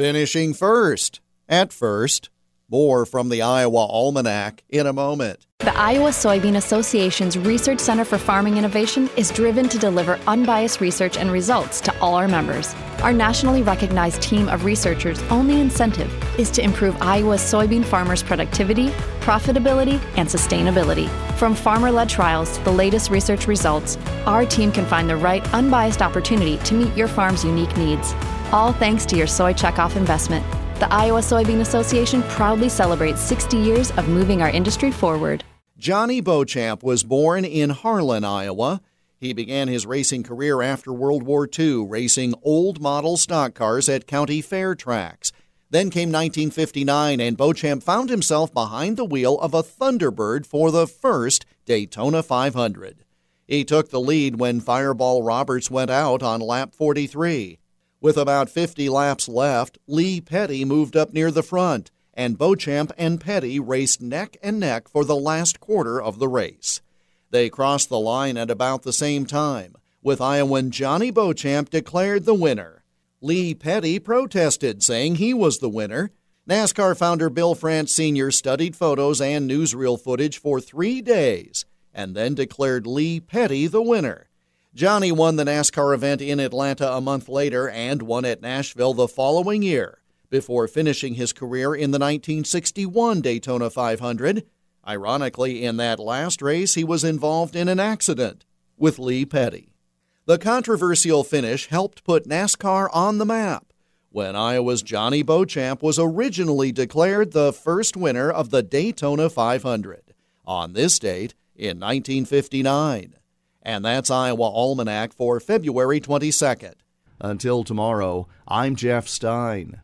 finishing first. At first, more from the Iowa Almanac in a moment. The Iowa Soybean Association's Research Center for Farming Innovation is driven to deliver unbiased research and results to all our members. Our nationally recognized team of researchers' only incentive is to improve Iowa's soybean farmers' productivity, profitability, and sustainability. From farmer led trials to the latest research results, our team can find the right unbiased opportunity to meet your farm's unique needs. All thanks to your soy checkoff investment. The Iowa Soybean Association proudly celebrates 60 years of moving our industry forward. Johnny Beauchamp was born in Harlan, Iowa. He began his racing career after World War II, racing old model stock cars at county fair tracks. Then came 1959, and Beauchamp found himself behind the wheel of a Thunderbird for the first Daytona 500. He took the lead when Fireball Roberts went out on lap 43. With about 50 laps left, Lee Petty moved up near the front, and Beauchamp and Petty raced neck and neck for the last quarter of the race. They crossed the line at about the same time, with Iowan Johnny Beauchamp declared the winner. Lee Petty protested, saying he was the winner. NASCAR founder Bill France Sr. studied photos and newsreel footage for three days and then declared Lee Petty the winner. Johnny won the NASCAR event in Atlanta a month later and won at Nashville the following year before finishing his career in the 1961 Daytona 500. Ironically, in that last race, he was involved in an accident with Lee Petty. The controversial finish helped put NASCAR on the map when Iowa's Johnny Beauchamp was originally declared the first winner of the Daytona 500 on this date in 1959. And that's Iowa Almanac for February 22nd. Until tomorrow, I'm Jeff Stein.